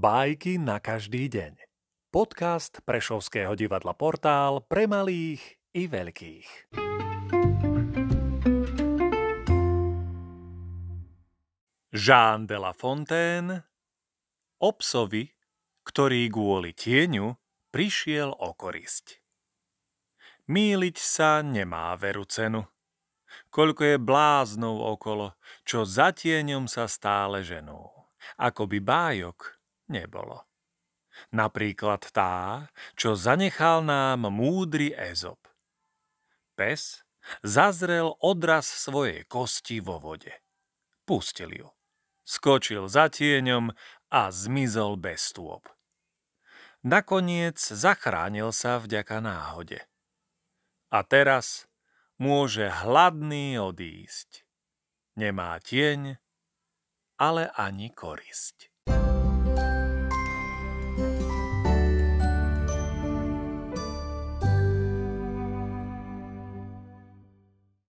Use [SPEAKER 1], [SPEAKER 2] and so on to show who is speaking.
[SPEAKER 1] Bajky na každý deň. Podcast Prešovského divadla Portál pre malých i veľkých. Jean de la Fontaine o ktorý kvôli tieňu prišiel o korisť. Míliť sa nemá veru cenu. Koľko je bláznov okolo, čo za tieňom sa stále ženú. Ako by bájok nebolo. Napríklad tá, čo zanechal nám múdry Ezop. Pes zazrel odraz svojej kosti vo vode. Pustil ju. Skočil za tieňom a zmizol bez stôp. Nakoniec zachránil sa vďaka náhode. A teraz môže hladný odísť. Nemá tieň, ale ani korisť.